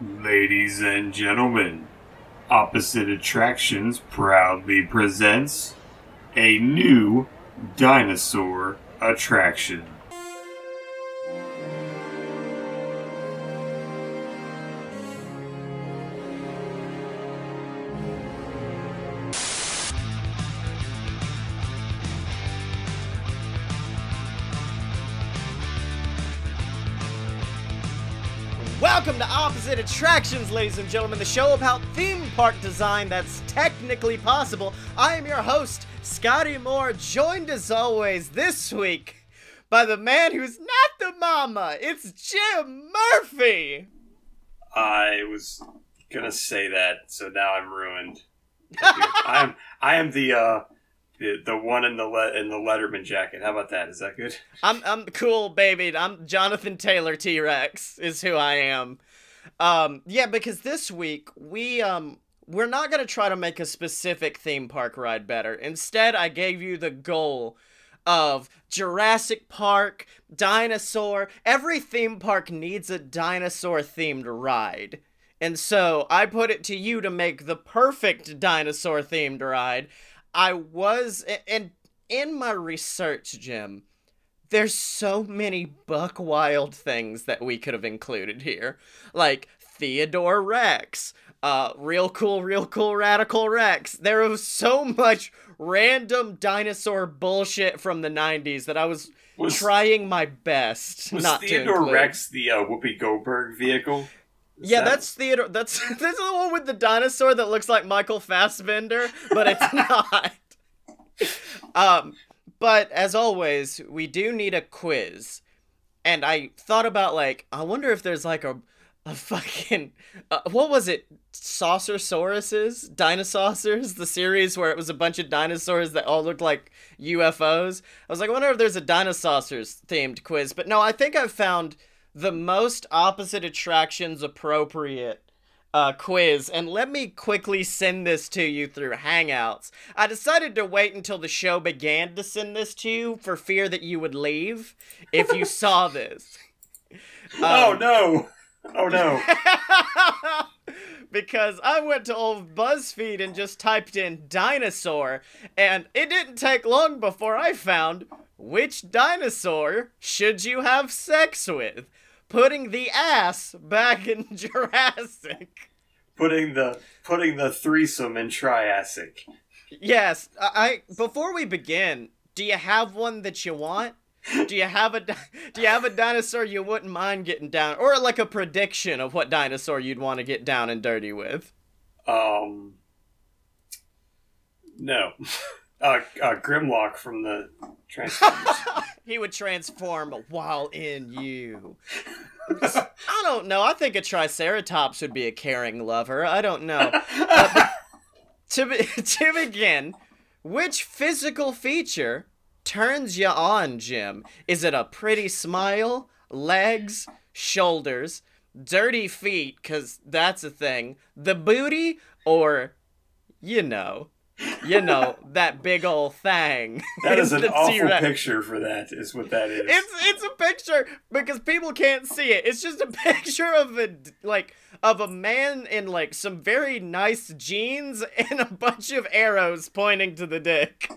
Ladies and gentlemen, Opposite Attractions proudly presents a new dinosaur attraction. Opposite Attractions, ladies and gentlemen, the show about theme park design that's technically possible. I am your host, Scotty Moore, joined as always this week by the man who's not the mama. It's Jim Murphy. I was gonna say that, so now I'm ruined. I am I am the uh the, the one in the le- in the Letterman jacket. How about that? Is that good? I'm I'm cool, baby. I'm Jonathan Taylor T Rex is who I am. Um, yeah, because this week we um we're not gonna try to make a specific theme park ride better. Instead, I gave you the goal of Jurassic Park, dinosaur. Every theme park needs a dinosaur themed ride. And so I put it to you to make the perfect dinosaur themed ride. I was and in my research, Jim, there's so many buck wild things that we could have included here. Like Theodore Rex, uh, real cool, real cool radical Rex. There was so much random dinosaur bullshit from the 90s that I was, Was- trying my best Was not to Theodore include. Rex the uh, Whoopi Goldberg vehicle? Is Yeah, that- that's Theodore. That's that's the one with the dinosaur that looks like Michael Fassbender, but it's not. um, but as always, we do need a quiz, and I thought about like, I wonder if there's like a a fucking uh, what was it? Saucersauruses, Dinosaurs, the series where it was a bunch of dinosaurs that all looked like UFOs. I was like, I wonder if there's a dinosaurs themed quiz, but no, I think I've found the most opposite attractions appropriate uh, quiz, and let me quickly send this to you through Hangouts. I decided to wait until the show began to send this to you for fear that you would leave if you saw this. oh Um, no! Oh no! because I went to old BuzzFeed and just typed in dinosaur, and it didn't take long before I found which dinosaur should you have sex with? Putting the ass back in Jurassic. putting the putting the threesome in Triassic. Yes, I, I before we begin, do you have one that you want? Do you have a do you have a dinosaur you wouldn't mind getting down or like a prediction of what dinosaur you'd want to get down and dirty with? Um, no, uh, uh, Grimlock from the Transformers. He would transform while in you. I don't know. I think a Triceratops would be a caring lover. I don't know. to be, to begin, which physical feature turns you on, Jim? Is it a pretty smile, legs, shoulders, dirty feet, cause that's a thing, the booty, or you know, you know that big old thing? that is an awful T-Rex. picture for that. Is what that is. It's it's a picture because people can't see it. It's just a picture of a like of a man in like some very nice jeans and a bunch of arrows pointing to the dick.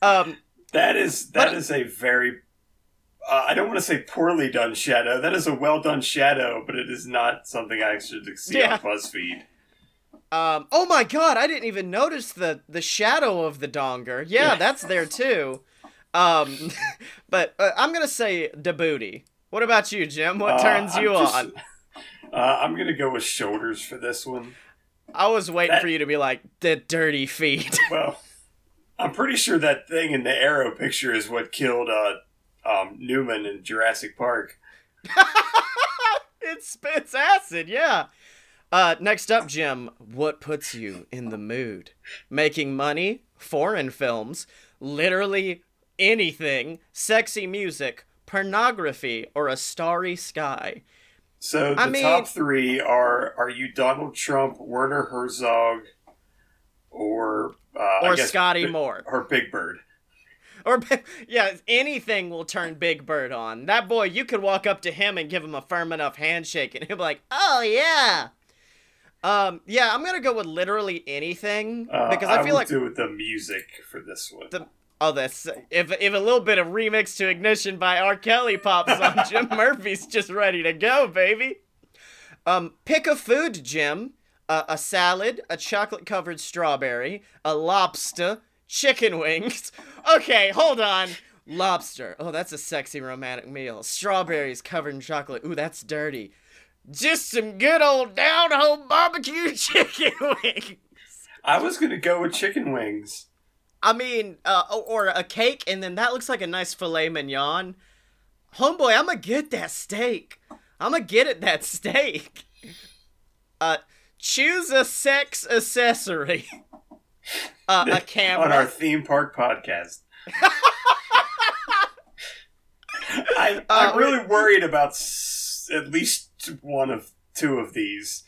Um That is that But- is a very. Uh, I don't want to say poorly done shadow. That is a well done shadow, but it is not something I should see Yeah. on BuzzFeed. um oh my god, I didn't even notice the the shadow of the donger. Yeah, Yeah. that's there too. Um but uh, I'm going to say the booty. What about you, Jim? What Uh, turns I'm you just- on? Uh, I'm gonna go with shoulders for this one. I was waiting that- for you to be like the dirty feet. Well, I'm pretty sure that thing in the arrow picture is what killed uh, um, Newman in Jurassic Park. it spits acid, yeah. Uh, next up, Jim, what puts you in the mood? Making money, foreign films, literally anything, sexy music, pornography, or a starry sky. So the I mean- top three are: Are you Donald Trump, Werner Herzog, or uh, I Or Scotty Bi- Moore. or Big Bird? Or yeah, anything will turn Big Bird on. That boy, you could walk up to him and give him a firm enough handshake, and he'll be like, "Oh yeah." Um, yeah, I'm gonna go with literally anything Uh, because I feel will like do with the music for this one. The- oh, that's if if a little bit of remix to Ignition by R. Kelly pops on, Jim Murphy's just ready to go, baby. Um, pick a food, Jim. Uh, a salad, a chocolate covered strawberry, a lobster, chicken wings. Okay, hold on. Lobster. Oh, that's a sexy romantic meal. Strawberries covered in chocolate. Ooh, that's dirty. Just some good old down home barbecue chicken wings. I was gonna go with chicken wings. I mean, uh, or a cake, and then that looks like a nice filet mignon. Homeboy, I'm gonna get that steak. I'm gonna get it that steak. Uh, choose a sex accessory. Uh, a camera. on our theme park podcast. I, I'm Uh, really worried about s- at least one of two of these.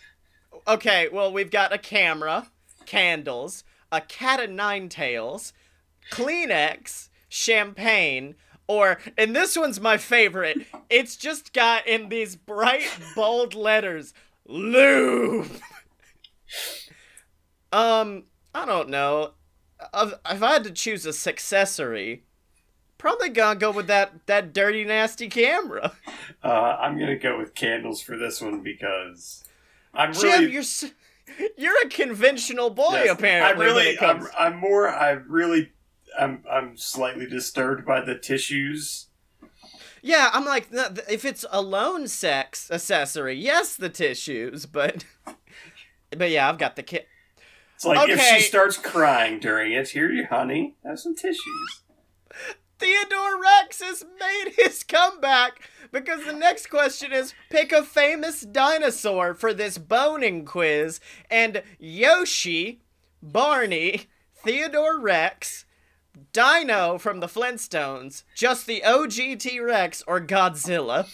Okay, well, we've got a camera, candles, a cat of nine tails, Kleenex, champagne, or, and this one's my favorite, it's just got in these bright, bold letters, lube. um, I don't know. If if I had to choose a successory, probably gonna go with that, that dirty, nasty camera. Uh, I'm gonna go with candles for this one because I'm Jim, really. you're s- you're a conventional boy yes, apparently. I'm when really. I'm, I'm more. I'm really. I'm. I'm slightly disturbed by the tissues. Yeah, I'm like, if it's alone sex accessory, yes, the tissues, but, but yeah, I've got the kit. It's like if she starts crying during it, here you, honey, have some tissues. Theodore Rex has made his comeback because the next question is pick a famous dinosaur for this boning quiz, and Yoshi, Barney, Theodore Rex, Dino from the Flintstones, just the OG T Rex, or Godzilla.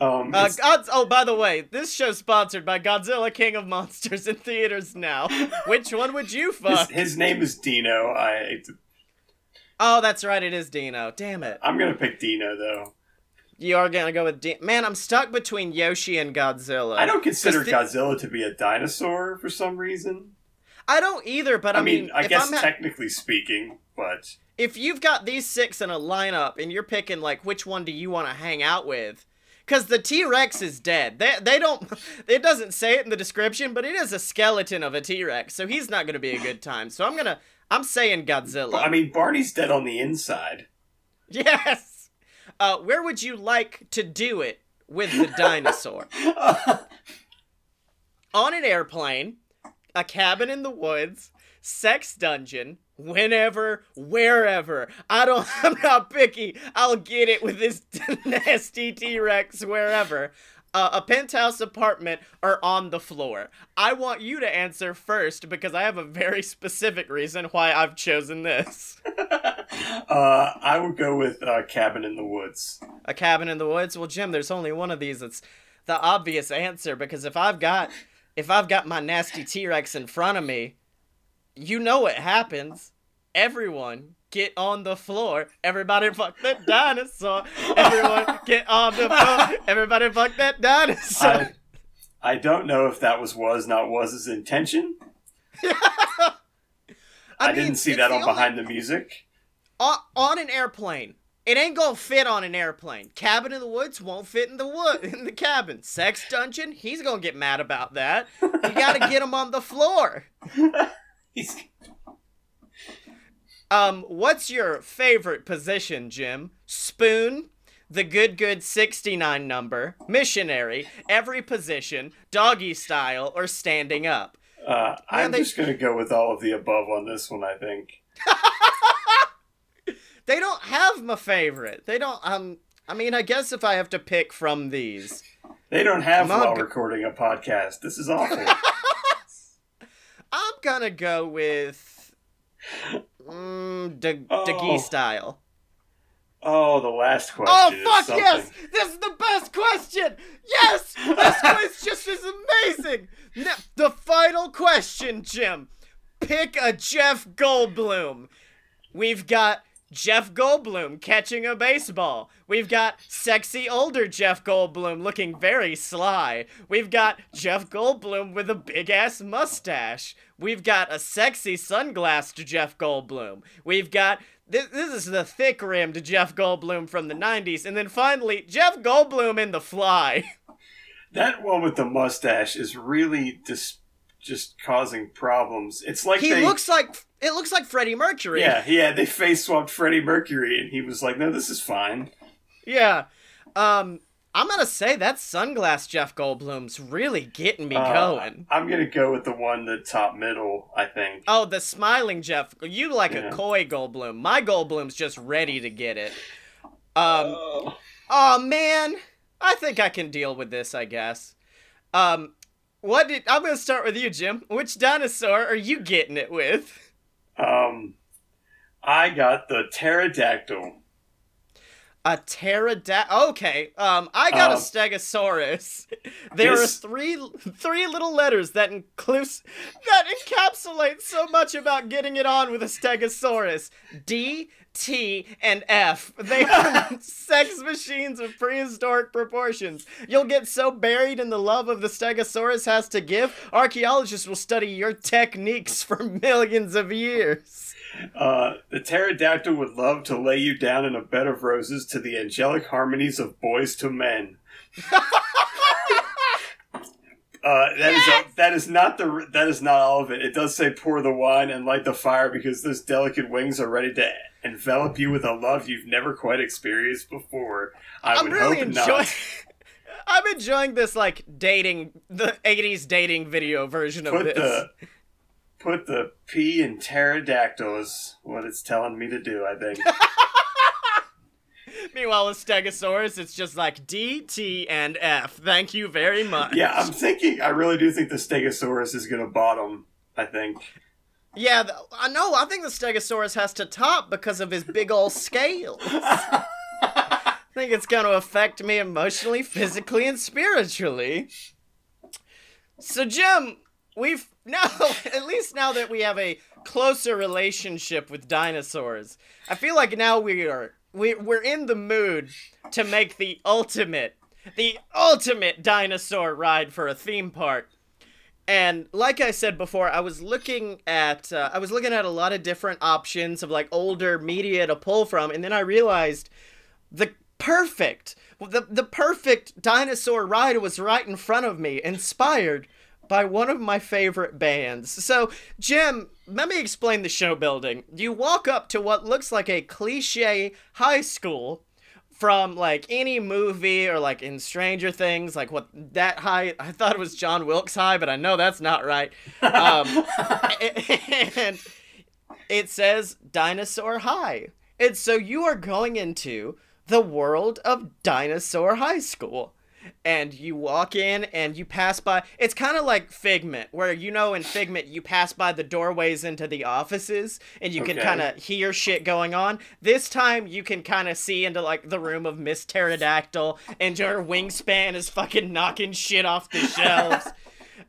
Um, Uh, oh, by the way, this show's sponsored by Godzilla King of Monsters in theaters now. Which one would you his, fuck? his name is Dino. I. Oh, that's right, it is Dino. Damn it. I'm gonna pick Dino though. You are gonna go with Dino. Man, I'm stuck between Yoshi and Godzilla. I don't consider Godzilla to be a dinosaur for some reason. I don't either, but I, I mean, I if guess I'm ha- technically speaking, but if you've got these six in a lineup and you're picking like which one do you want to hang out with because the t-rex is dead. They, they don't it doesn't say it in the description but it is a skeleton of a t-rex so he's not going to be a good time. So i'm gonna i'm saying godzilla. I mean, Barney's dead on the inside. yes. Uh, where would you like to do it with the dinosaur? On an airplane a cabin in the woods sex dungeon whenever wherever. I don't i'm not picky. I'll get it with this nasty t-rex wherever. Uh, a penthouse apartment or on the floor. I want you to answer first because i have a very specific reason why i've chosen this. Uh, I would go with uh, Cabin in the Woods. a cabin in the woods? Well jim there's only one of these that's the obvious answer because if i've got if i've got my nasty t-rex in front of me you know what happens everyone get on the floor everybody fuck that dinosaur everyone get on the floor everybody fuck that dinosaur I, I don't know if that was was not was his intention. I, mean, didn't see that the on only- behind the music. on, on an airplane. It ain't gonna fit on an airplane. Cabin in the woods won't fit in the wood in the cabin. Sex dungeon, he's gonna get mad about that. You gotta get him on the floor. He's, Um, what's your favorite position, Jim? Spoon, the good good 69 number, missionary, every position, doggy style, or standing up. uh, I'm they- just gonna go with all of the above on this one. I think. They don't have my favorite. They don't um I mean I guess if I have to pick from these. They don't have Come while recording a podcast. This is awful. I'm gonna go with mm, the Oh. Dagi style. oh, the last question. Oh fuck yes! This is the best question. Yes, this quiz just is amazing. Now, the final question, Jim. Pick a Jeff Goldblum. We've got Jeff Goldblum catching a baseball. We've got sexy older Jeff Goldblum looking very sly. We've got Jeff Goldblum with a big ass mustache. We've got a sexy sunglassed Jeff Goldblum. We've got this, this is the thick rimmed Jeff Goldblum from the 90s. And then finally, Jeff Goldblum in The Fly. That one with the mustache is really dis- just causing problems. It's like he they, looks like it looks like Freddie Mercury. yeah, yeah. They face swapped Freddie Mercury, and he was like, "No, this is fine." Yeah. Um I'm gonna say that sunglass Jeff Goldblum's really getting me Uh, going. I'm gonna go with the one the top middle. I think. Oh, the smiling Jeff. You like Yeah. a coy Goldblum. My Goldblum's just ready to get it. Um Oh. Oh man, I think I can deal with this. I guess. Um, what did I'm gonna start with you, Jim? Which dinosaur are you getting it with? Um, I got the pterodactyl. A pterodactyl. Okay. Um, I got a Um, stegosaurus. There this- are three three little letters that includes that encapsulate so much about getting it on with a stegosaurus. D. T and F. They are sex machines of prehistoric proportions. You'll get so buried in the love of the Stegosaurus has to give, archaeologists will study your techniques for millions of years. Uh, the pterodactyl would love to lay you down in a bed of roses to the angelic harmonies of Boyz II Men. Uh, that is Yes! that is not the that is not all of it. It does say pour the wine and light the fire because those delicate wings are ready to envelop you with a love you've never quite experienced before. I I'm would really hope enjoying. not. I'm enjoying this like dating the '80s dating video version of this. the put the P in pterodactyl is what it's telling me to do. I think. Meanwhile, with Stegosaurus, it's just like D, T, and F. Thank you very much. yeah, I'm thinking. I really do think the Stegosaurus is going to bottom. I think. Yeah, I know. I think the Stegosaurus has to top because of his big old scales. I think it's going to affect me emotionally, physically, and spiritually. So, Jim, we've now, at least now that we have a closer relationship with dinosaurs, I feel like now we are we we're in the mood to make the ultimate, the ultimate dinosaur ride for a theme park. And like I said before, I was looking at uh, I was looking at a lot of different options of like older media to pull from, and then I realized the perfect the the perfect dinosaur ride was right in front of me, inspired by one of my favorite bands. So, Jim, let me explain the show building. You walk up to what looks like a cliche high school from like any movie or like in Stranger Things, like what that high. I thought it was John Wilkes High, but I know that's not right. Um, and it says Dinosaur High. And so you are going into the world of Dinosaur High School. And you walk in and you pass by. It's kind of like Figment, where you know in Figment you pass by the doorways into the offices and you can kind of hear shit going on. This time you can kind of see into like the room of Miss Pterodactyl and her wingspan is fucking knocking shit off the shelves.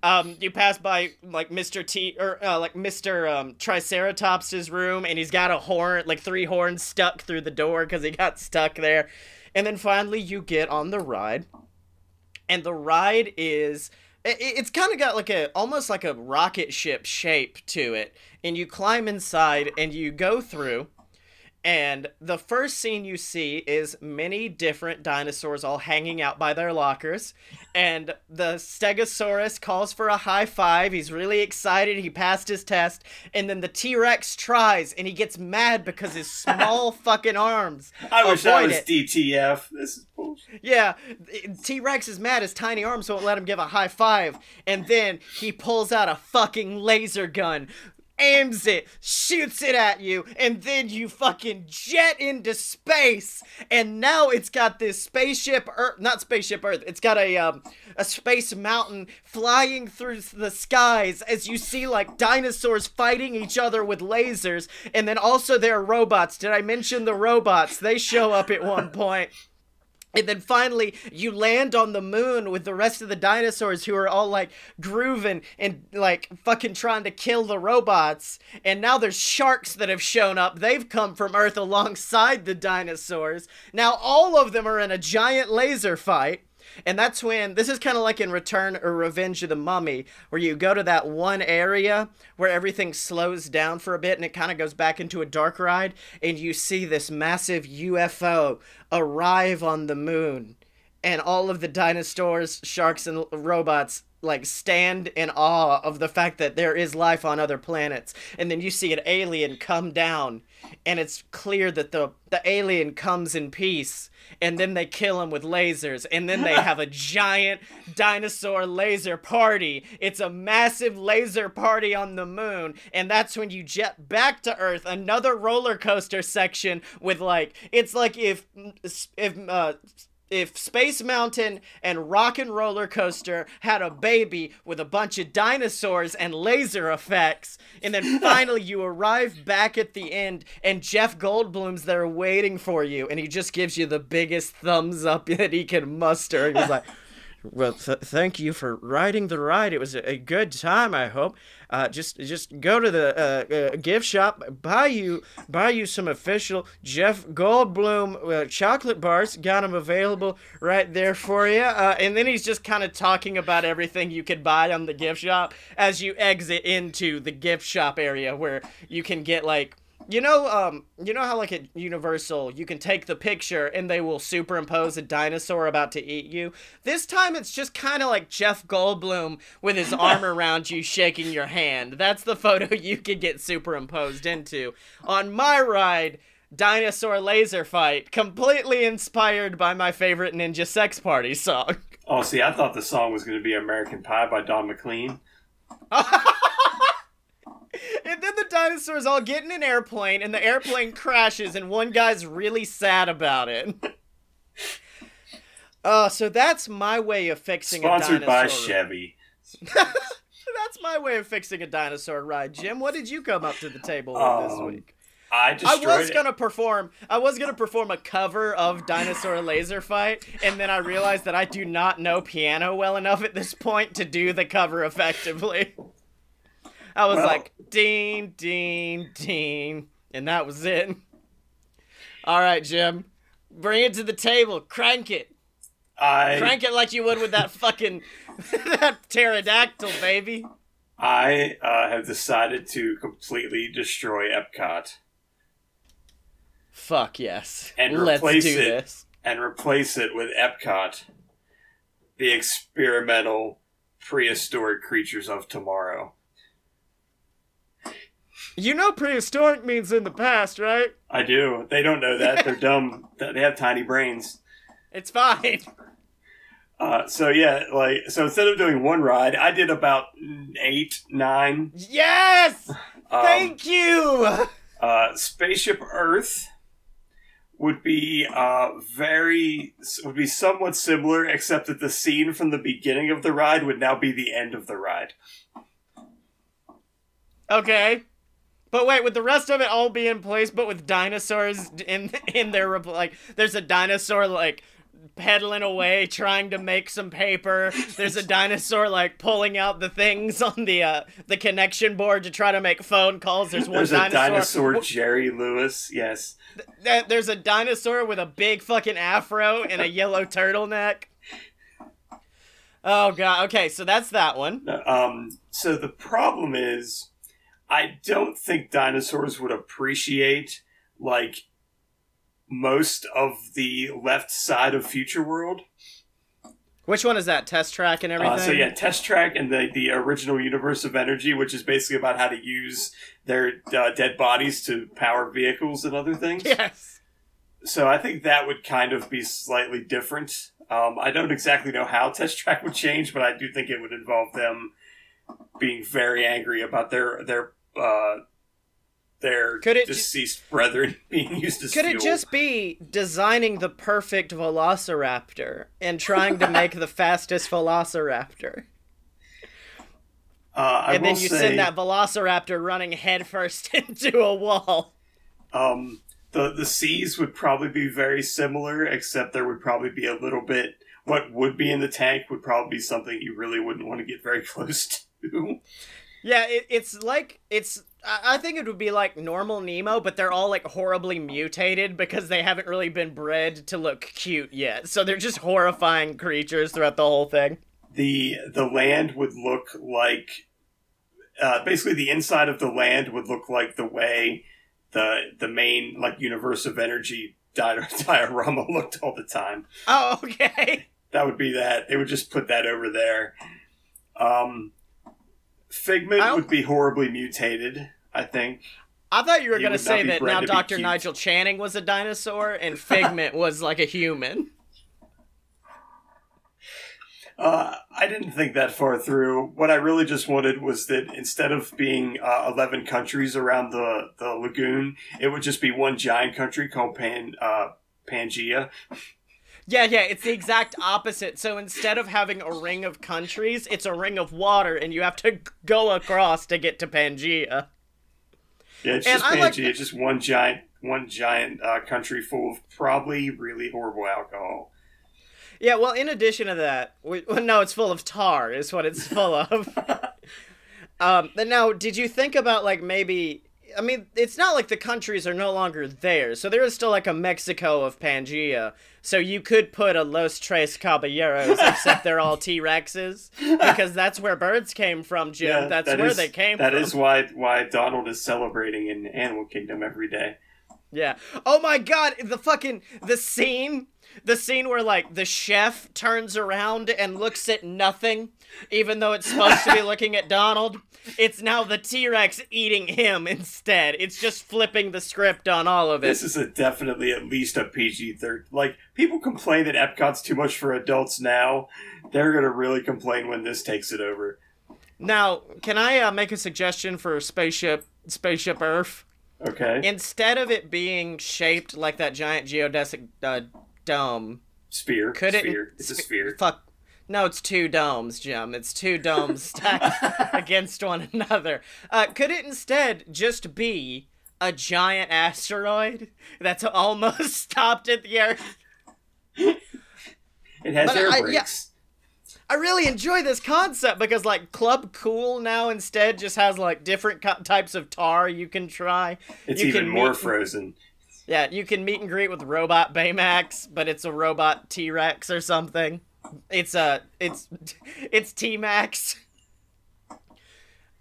Um, you pass by like Mr. T or uh, like Mr. Um, Triceratops's room, and he's got a horn, like three horns stuck through the door because he got stuck there. And then finally, you get on the ride, and the ride is it's kind of got like a almost like a rocket ship shape to it, and you climb inside and you go through. And the first scene you see is many different dinosaurs all hanging out by their lockers. And the Stegosaurus calls for a high five. He's really excited. He passed his test. And then the T Rex tries and he gets mad because his small fucking arms. I wish avoid was it. DTF. This is bullshit. Yeah, T Rex is mad. His tiny arms won't let him give a high five. And then he pulls out a fucking laser gun, aims it, shoots it at you, and then you fucking jet into space. And now it's got this spaceship Earth, not spaceship Earth. It's got a um, a space mountain flying through the skies as you see like dinosaurs fighting each other with lasers, and then also there are robots. Did I mention the robots? They show up at one point. And then finally, you land on the moon with the rest of the dinosaurs who are all like grooving and like fucking trying to kill the robots. And now there's sharks that have shown up. They've come from Earth alongside the dinosaurs. Now all of them are in a giant laser fight. And that's when this is kind of like in Return or Revenge of the Mummy, where you go to that one area where everything slows down for a bit and it kind of goes back into a dark ride, and you see this massive UFO arrive on the moon, and all of the dinosaurs, sharks, and robots like stand in awe of the fact that there is life on other planets. And then you see an alien come down and it's clear that the the alien comes in peace and then they kill him with lasers and then they have a giant dinosaur laser party. It's a massive laser party on the moon and that's when you jet back to earth another roller coaster section with like it's like if if uh if Space Mountain and Rock and Roller Coaster had a baby with a bunch of dinosaurs and laser effects, and then finally you arrive back at the end and Jeff Goldblum's there waiting for you, and he just gives you the biggest thumbs up that he can muster. And he's like, well, th- thank you for riding the ride. It was a, a good time. I hope. Uh, just just go to the uh, uh, gift shop, buy you buy you some official Jeff Goldblum uh, chocolate bars. Got them available right there for you. Uh, and then he's just kind of talking about everything you could buy on the gift shop as you exit into the gift shop area where you can get like you know, um, you know how like at Universal you can take the picture and they will superimpose a dinosaur about to eat you. This time it's just kind of like Jeff Goldblum with his arm around you, shaking your hand. That's the photo you could get superimposed into. On my ride, dinosaur laser fight, completely inspired by my favorite Ninja Sex Party song. Oh, see, I thought the song was going to be American Pie by Don McLean. And then the dinosaurs all get in an airplane, and the airplane crashes, and one guy's really sad about it. Uh, so that's my way of fixing Sponsored a dinosaur. Sponsored by. Chevy. that's my way of fixing a dinosaur ride. Jim, what did you come up to the table with this Um, week? I I was gonna perform. I was gonna perform a cover of Dinosaur Laser Fight, and then I realized that I do not know piano well enough at this point to do the cover effectively. I was Well- like, ding, ding, ding, and that was it. All right, Jim, bring it to the table. Crank it. I Crank it like you would with that fucking that pterodactyl, baby. I uh, have decided to completely destroy Epcot Fuck yes. And Let's replace do it. this. and replace it with Epcot, the experimental prehistoric creatures of tomorrow. You know prehistoric means in the past, right? I do. They don't know that. They're dumb. They have tiny brains. It's fine. Uh, so yeah, like so instead of doing one ride, I did about eight, nine. Yes! Um, Thank you! uh, Spaceship Earth would be uh, very would be somewhat similar, except that the scene from the beginning of the ride would now be the end of the ride. Okay. But wait, would the rest of it all be in place, but with dinosaurs in in their like? There's a dinosaur like pedaling away, trying to make some paper. There's a dinosaur like pulling out the things on the uh, the connection board to try to make phone calls. There's one There's a dinosaur. dinosaur, Jerry Lewis. Yes. Th- There's a dinosaur with a big fucking afro and a yellow turtleneck. Oh god. Okay, so that's that one. Um, so the problem is, I don't think dinosaurs would appreciate like most of the left side of Future World. Which one is that? Test track and everything. Uh, so yeah, Test Track and the the original Universe of Energy, which is basically about how to use their uh, dead bodies to power vehicles and other things. Yes. So I think that would kind of be slightly different. Um, I don't exactly know how Test Track would change, but I do think it would involve them being very angry about their their uh, their Could it ju- deceased brethren being used as Could fuel. it just be designing the perfect velociraptor and trying to make the fastest velociraptor? Uh, I and then you say, send that velociraptor running headfirst into a wall. Um, the the seas would probably be very similar, except there would probably be a little bit. What would be in the tank would probably be something you really wouldn't want to get very close to. Yeah, it, it's like it's. I think it would be like normal Nemo, but they're all like horribly mutated because they haven't really been bred to look cute yet. So they're just horrifying creatures throughout the whole thing. the The land would look like, uh, basically, the inside of the land would look like the way the the main like universe of energy di- diorama looked all the time. Oh, okay. That would be that. They would just put that over there. Um, Figment would be horribly mutated. I think. I thought you were gonna say that now Dr. Nigel Channing was a dinosaur and Figment was like a human. Uh, I didn't think that far through. What I really just wanted was that instead of being uh, eleven countries around the, the lagoon, it would just be one giant country called Pan uh, Pangea. Yeah, yeah, it's the exact opposite. So instead of having a ring of countries, it's a ring of water, and you have to go across to get to Pangea. Yeah, it's And just I like just one giant one giant uh, country full of probably really horrible alcohol. Yeah, well, in addition to that, we, well, no, it's full of tar, is what it's full of. um, but now, did you think about like maybe? I mean, it's not like the countries are no longer there, so there is still like a Mexico of Pangea. So you could put a Los Tres Caballeros, except they're all T Rexes, because that's where birds came from, Jim. that's that where is- they came That from. is why why Donald is celebrating in Animal Kingdom every day. Yeah. Oh my god, the fucking the scene, the scene where like the chef turns around and looks at nothing even though it's supposed to be looking at Donald. It's now the T-Rex eating him instead. It's just flipping the script on all of it. This is a definitely at least a PG third. Like people complain that Epcot's too much for adults now. They're gonna really complain when this takes it over. Now, can I uh, make a suggestion for spaceship Spaceship Earth? Okay, Instead of it being shaped like that giant geodesic uh, dome, sphere. Could it- sphere. It's a sp- sphere. Fuck. No, it's two domes, Jim. It's two domes stacked against one another. Uh, could it instead just be a giant asteroid that's almost stopped at the Earth? It has But air I- yeah. brakes. I really enjoy this concept because, like, Club Cool now instead just has like different co- types of tar you can try. It's you even more meet- frozen. Yeah, you can meet and greet with robot Baymax, but it's a robot T Rex or something. It's a it's it's T Max.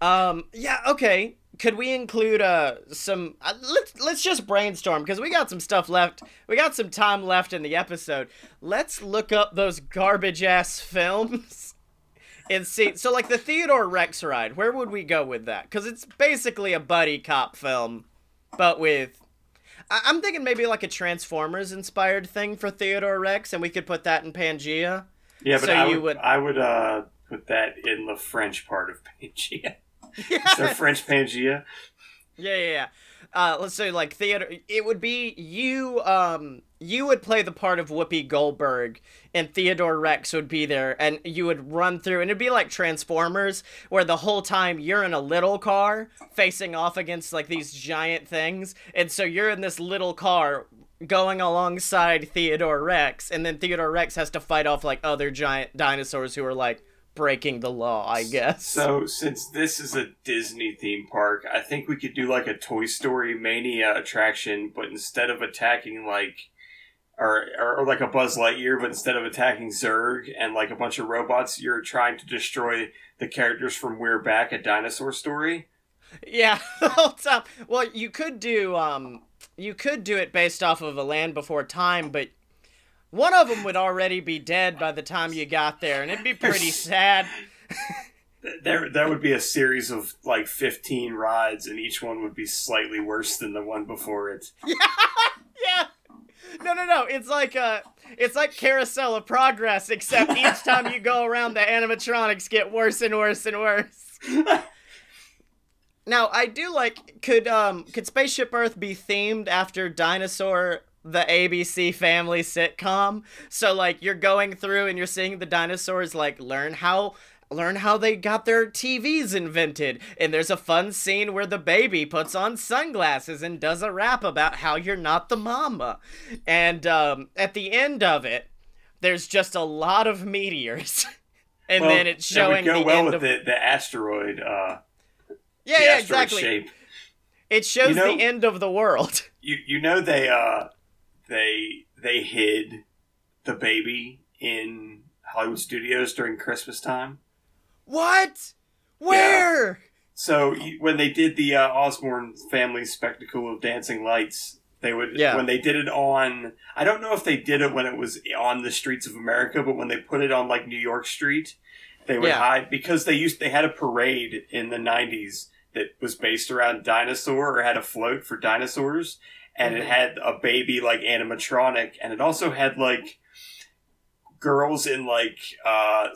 Um yeah, okay. Could we include uh some uh, let's let's just brainstorm because we got some stuff left. We got some time left in the episode. Let's look up those garbage ass films and see. So like the Theodore Rex ride, where would we go with that? Cuz it's basically a buddy cop film but with I- I'm thinking maybe like a Transformers inspired thing for Theodore Rex, and we could put that in Pangea. Yeah, but So I would, would- I would uh, put that in the French part of Pangea. Yeah, the French Pangea. yeah, yeah. yeah. Uh, let's say like theater. It would be you. Um, you would play the part of Whoopi Goldberg, and Theodore Rex would be there, and you would run through, and it'd be like Transformers, where the whole time you're in a little car facing off against like these giant things, and so you're in this little car going alongside Theodore Rex, and then Theodore Rex has to fight off like other giant dinosaurs who are like breaking the law, I guess. So, since this is a Disney theme park, I think we could do like a Toy Story Mania attraction, but instead of attacking like, or, or, or like a Buzz Lightyear, but instead of attacking Zurg and like a bunch of robots, you're trying to destroy the characters from We're Back, a Dinosaur Story. Yeah, the whole time. Well, you could do um, you could do it based off of a Land Before Time, but one of them would already be dead by the time you got there, and it'd be pretty sad. Th- There, that would be a series of like 15 rides, and each one would be slightly worse than the one before it. Yeah. No, no, no. It's like uh, it's like Carousel of Progress, except each time you go around, the animatronics get worse and worse and worse. Now, I do like could um could Spaceship Earth be themed after Dinosaur the ABC family sitcom? So like you're going through and you're seeing the dinosaurs like learn how learn how they got their TVs invented. And there's a fun scene where the baby puts on sunglasses and does a rap about how you're not the mama. And um, at the end of it, there's just a lot of meteors. and Well, then it's showing that would go the well end with of the, the asteroid. Uh, yeah, the yeah, asteroid exactly. shape. It shows You know- the end of the world. You you know they uh they they hid the baby in Hollywood studios during Christmas time. What? Where? So when they did the uh, Osborne family spectacle of dancing lights, they would Yeah. when they did it on. I don't know if they did it when it was on the streets of America, but when they put it on like New York Street, they would Yeah. hide because they used they had a parade in the '90s that was based around dinosaur or had a float for dinosaurs, and it had a baby like animatronic, and it also had like girls in like uh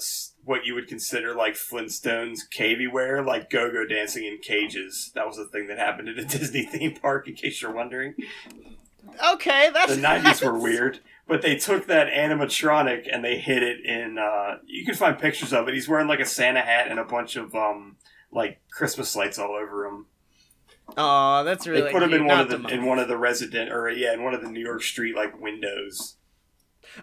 what you would consider like Flintstones cavey wear, like go-go dancing in cages. That was a thing that happened at a Disney theme park, in case you're wondering. Okay, that's The '90s were weird, but they took that animatronic and they hid it in. uh You can find pictures of it. He's wearing like a Santa hat and a bunch of um like Christmas lights all over him. Oh, that's really they put him cute. in one of the the in one of the resident or yeah in one of the New York Street like windows.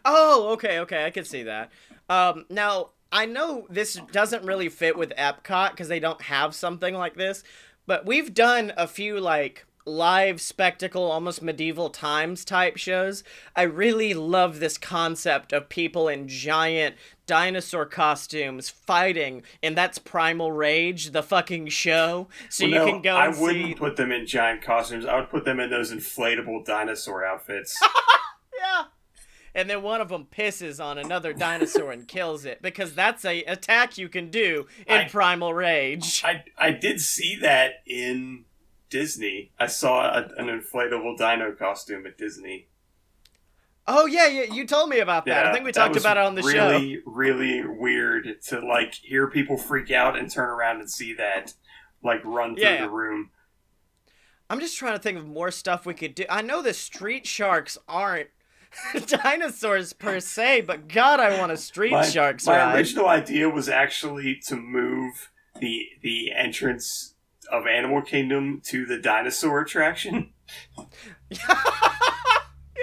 Oh, okay, okay, I can see that. Um, now I know this doesn't really fit with Epcot because they don't have something like this, but we've done a few like live spectacle, almost medieval times type shows. I really love this concept of people in giant dinosaur costumes fighting, and that's Primal Rage, the fucking show. So Well, you no, can go I wouldn't see. put them in giant costumes. I would put them in those inflatable dinosaur outfits. Yeah. And then one of them pisses on another dinosaur and kills it because that's a attack you can do in I- Primal Rage. I I did see that in Disney. I saw a, an inflatable dino costume at Disney. Oh yeah, yeah, you told me about that. I think we talked about it on the show. really, Really, weird to like hear people freak out and turn around and see that like run through Yeah. the room. I'm just trying to think of more stuff we could do. I know the street sharks aren't dinosaurs per se, but God, I want a street My, sharks my ride. original idea was actually to move the the entrance of Animal Kingdom to the dinosaur attraction.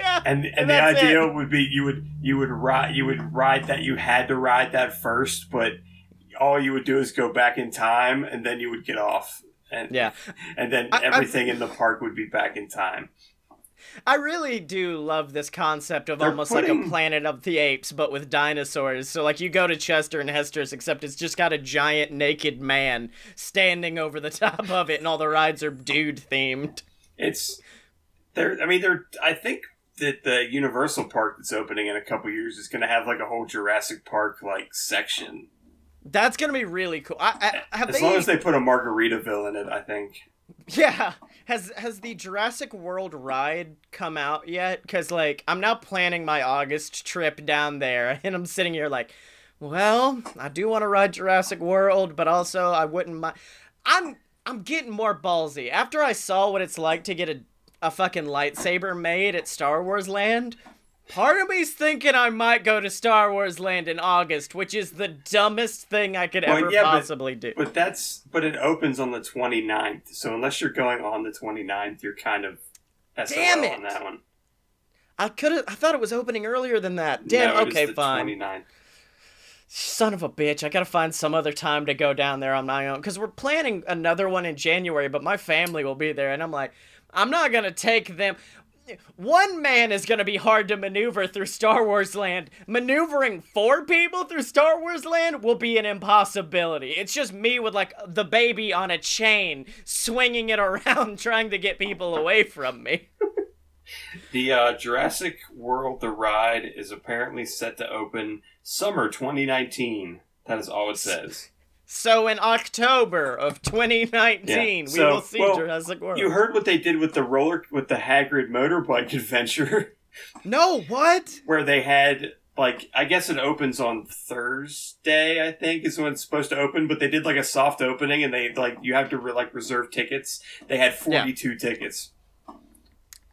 yeah. and and the that's idea it. would be you would you would ride you would ride that you had to ride that first but all you would do is go back in time and then you would get off and Yeah. and then I- I- everything in the park would be back in time I really do love this concept of They're almost like a Planet of the Apes, but with dinosaurs. So, like, you go to Chester and Hester's, except it's just got a giant naked man standing over the top of it, and all the rides are dude themed. it's there i mean there i think that the universal park that's opening in a couple years is going to have like a whole jurassic park like section That's gonna be really cool. I, I have as they, long as they put a margaritaville in it i think Yeah. Has has the Jurassic World ride come out yet? Because like I'm now planning my August trip down there, and I'm sitting here like, well, I do want to ride Jurassic World, but also I wouldn't mind. I'm I'm getting more ballsy after I saw what it's like to get a a fucking lightsaber made at Star Wars Land. Part of me's thinking I might go to Star Wars Land in August, which is the dumbest thing I could Well, ever yeah, but- possibly do. but that's but it opens on the 29th so unless you're going on the 29th you're kind of Damn it. on that one I could have. I thought it was opening earlier than that. Damn. No, okay, fine. 29th. Son of a bitch. I gotta find some other time to go down there on my own because we're planning another one in January, but my family will be there, and I'm like, I'm not gonna take them. One man is gonna be hard to maneuver through Star Wars Land. Maneuvering four people through Star Wars Land will be an impossibility. It's just me with like the baby on a chain, swinging it around, trying to get people away from me. The uh, Jurassic World The Ride is apparently set to open summer 2019. That is all it says. So in October of 2019, Yeah. we will see well, Jurassic World. You heard what they did with the roller with the Hagrid motorbike adventure, no, what? where they had like I guess it opens on Thursday. I think is when it's supposed to open, but they did like a soft opening, and they like you have to re- like reserve tickets. They had 42 tickets.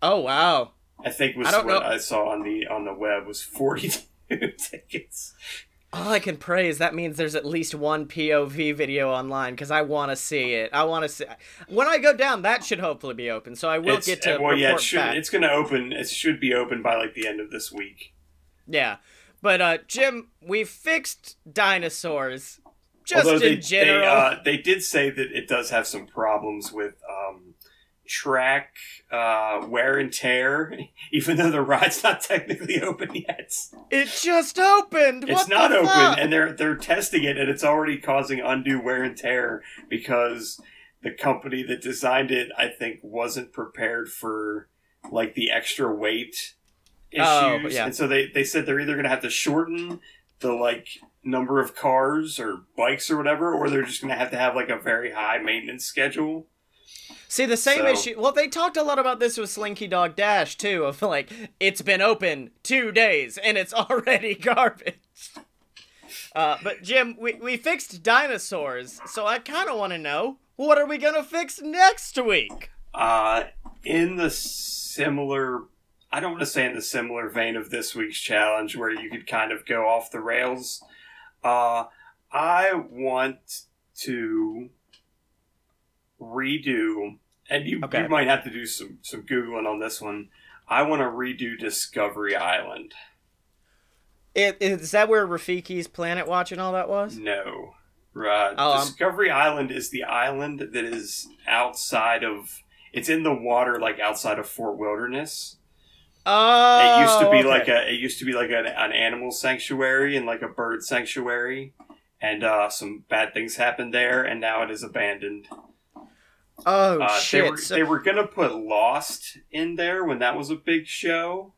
Oh wow. I think was I what know. I saw on the on the web was 42 tickets. All I can pray is that means there's at least one POV video online because I want to see it. I want to see. When I go down, that should hopefully be open. So I will It's, get to well, yeah, it should, back. it's going to open. It should be open by like the end of this week. Yeah, but uh, Jim, we fixed dinosaurs. Just Although in they general, they, uh, they did say that it does have some problems with um, track uh, wear and tear, even though the ride's not technically open yet. it just opened. It's What not open, fuck? and they're they're testing it, and it's already causing undue wear and tear because the company that designed it, I think, wasn't prepared for like the extra weight issues, Oh, yeah. and so they they said they're either going to have to shorten the like number of cars or bikes or whatever, or they're just going to have to have like a very high maintenance schedule. See the same So- issue. Well, they talked a lot about this with Slinky Dog Dash too. Of like, it's been open two days and it's already garbage. Uh, but Jim, we we fixed dinosaurs, so I kind of want to know what are we gonna fix next week? Uh, in the similar, I don't want to say in the similar vein of this week's challenge where you could kind of go off the rails. Uh, I want to redo, and you, Okay. you might have to do some, some Googling on this one. I want to redo Discovery Island. It, is that where Rafiki's Planet Watch and all that was? No. Uh, Oh, I'm- Discovery Island is the island that is outside of. It's in the water, like outside of Fort Wilderness. Oh, It used to be okay. like a. It used to be like an, an animal sanctuary and like a bird sanctuary, and uh, some bad things happened there, and now it is abandoned. Oh Uh, shit! They were, so- they were gonna put Lost in there when that was a big show,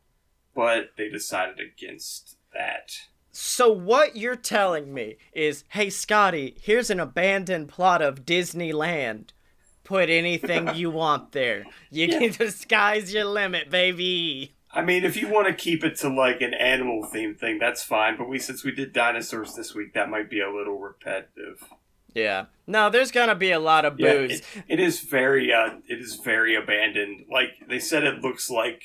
but they decided against that. So what you're telling me is, hey Scotty, here's an abandoned plot of Disneyland. Put anything you want there. You Yeah. can sky's your limit, baby. I mean, if you want to keep it to like an animal theme thing, that's fine. But we, since we did dinosaurs this week, that might be a little repetitive. Yeah. No, there's gonna be a lot of Yeah, booze. it, it is very, uh, it is very abandoned. Like they said, it looks like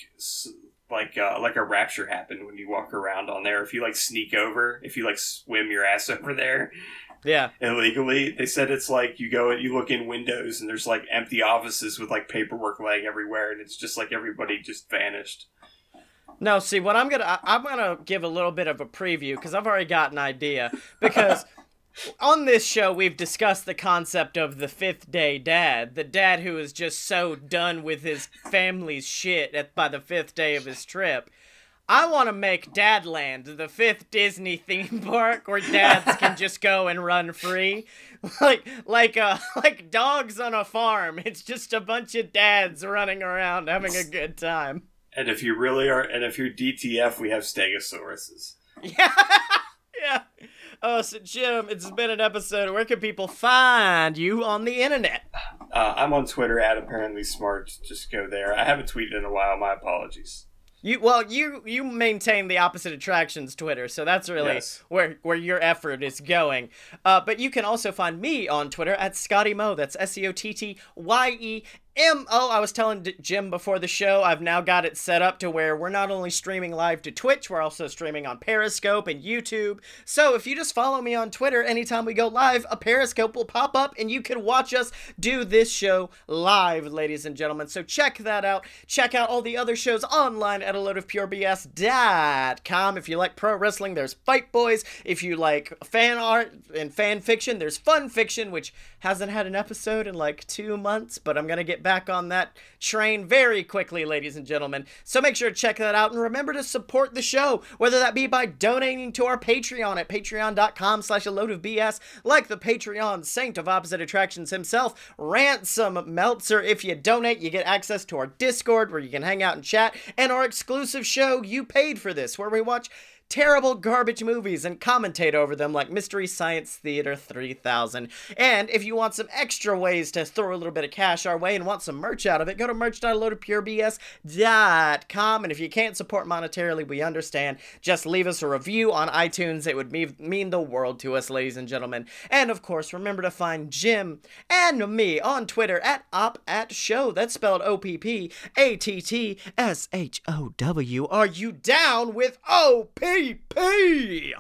like uh, like a rapture happened when you walk around on there. If you like sneak over, if you like swim your ass over there yeah. illegally, they said it's like you go and you look in windows and there's like empty offices with like paperwork laying everywhere, and it's just like everybody just vanished. No, see, what I'm gonna I- I'm gonna give a little bit of a preview because I've already got an idea. Because on this show we've discussed the concept of the fifth day dad, the dad who is just so done with his family's shit at by the fifth day of his trip. I want to make Dadland the fifth Disney theme park where dads can just go and run free, like like uh like dogs on a farm. It's just a bunch of dads running around having a good time. And if you really are, and if you're DTF, we have Stegosauruses. Yeah. yeah. Oh, so Jim, it's been an episode. Where can people find you on the internet? Uh, I'm on Twitter at apparently smart. Just go there. I haven't tweeted in a while. My apologies. You well, you you maintain the opposite attractions Twitter, so that's really Yes. where where your effort is going. Uh, but you can also find me on Twitter at Scotty Mo. That's S E O T T Y E M O. Oh, I was telling Jim before the show, I've now got it set up to where we're not only streaming live to Twitch, we're also streaming on Periscope and YouTube. So if you just follow me on Twitter, anytime we go live, a Periscope will pop up and you can watch us do this show live, ladies and gentlemen. So check that out. Check out all the other shows online at a load of purebs.com. If you like pro wrestling, there's Fight Boys. If you like fan art and fan fiction, there's Fun Fiction, which hasn't had an episode in like two months, but I'm to get back on that train very quickly, ladies and gentlemen. So make sure to check that out and remember to support the show, whether that be by donating to our Patreon at patreon.com slash a load of BS, like the Patreon saint of opposite attractions himself, Ransom Meltzer. If you donate, you get access to our Discord where you can hang out and chat, and our exclusive show, You Paid for This, where we watch terrible garbage movies and commentate over them like Mystery Science Theater 3000. And if you want some extra ways to throw a little bit of cash our way and want some merch out of it, go to merch.loadofpurebs.com. And if you can't support monetarily, we understand. Just leave us a review on iTunes. It would me- mean the world to us, ladies and gentlemen. And of course, remember to find Jim and me on Twitter at op at show. That's spelled O P P A T T S H O W. Are you down with O P P?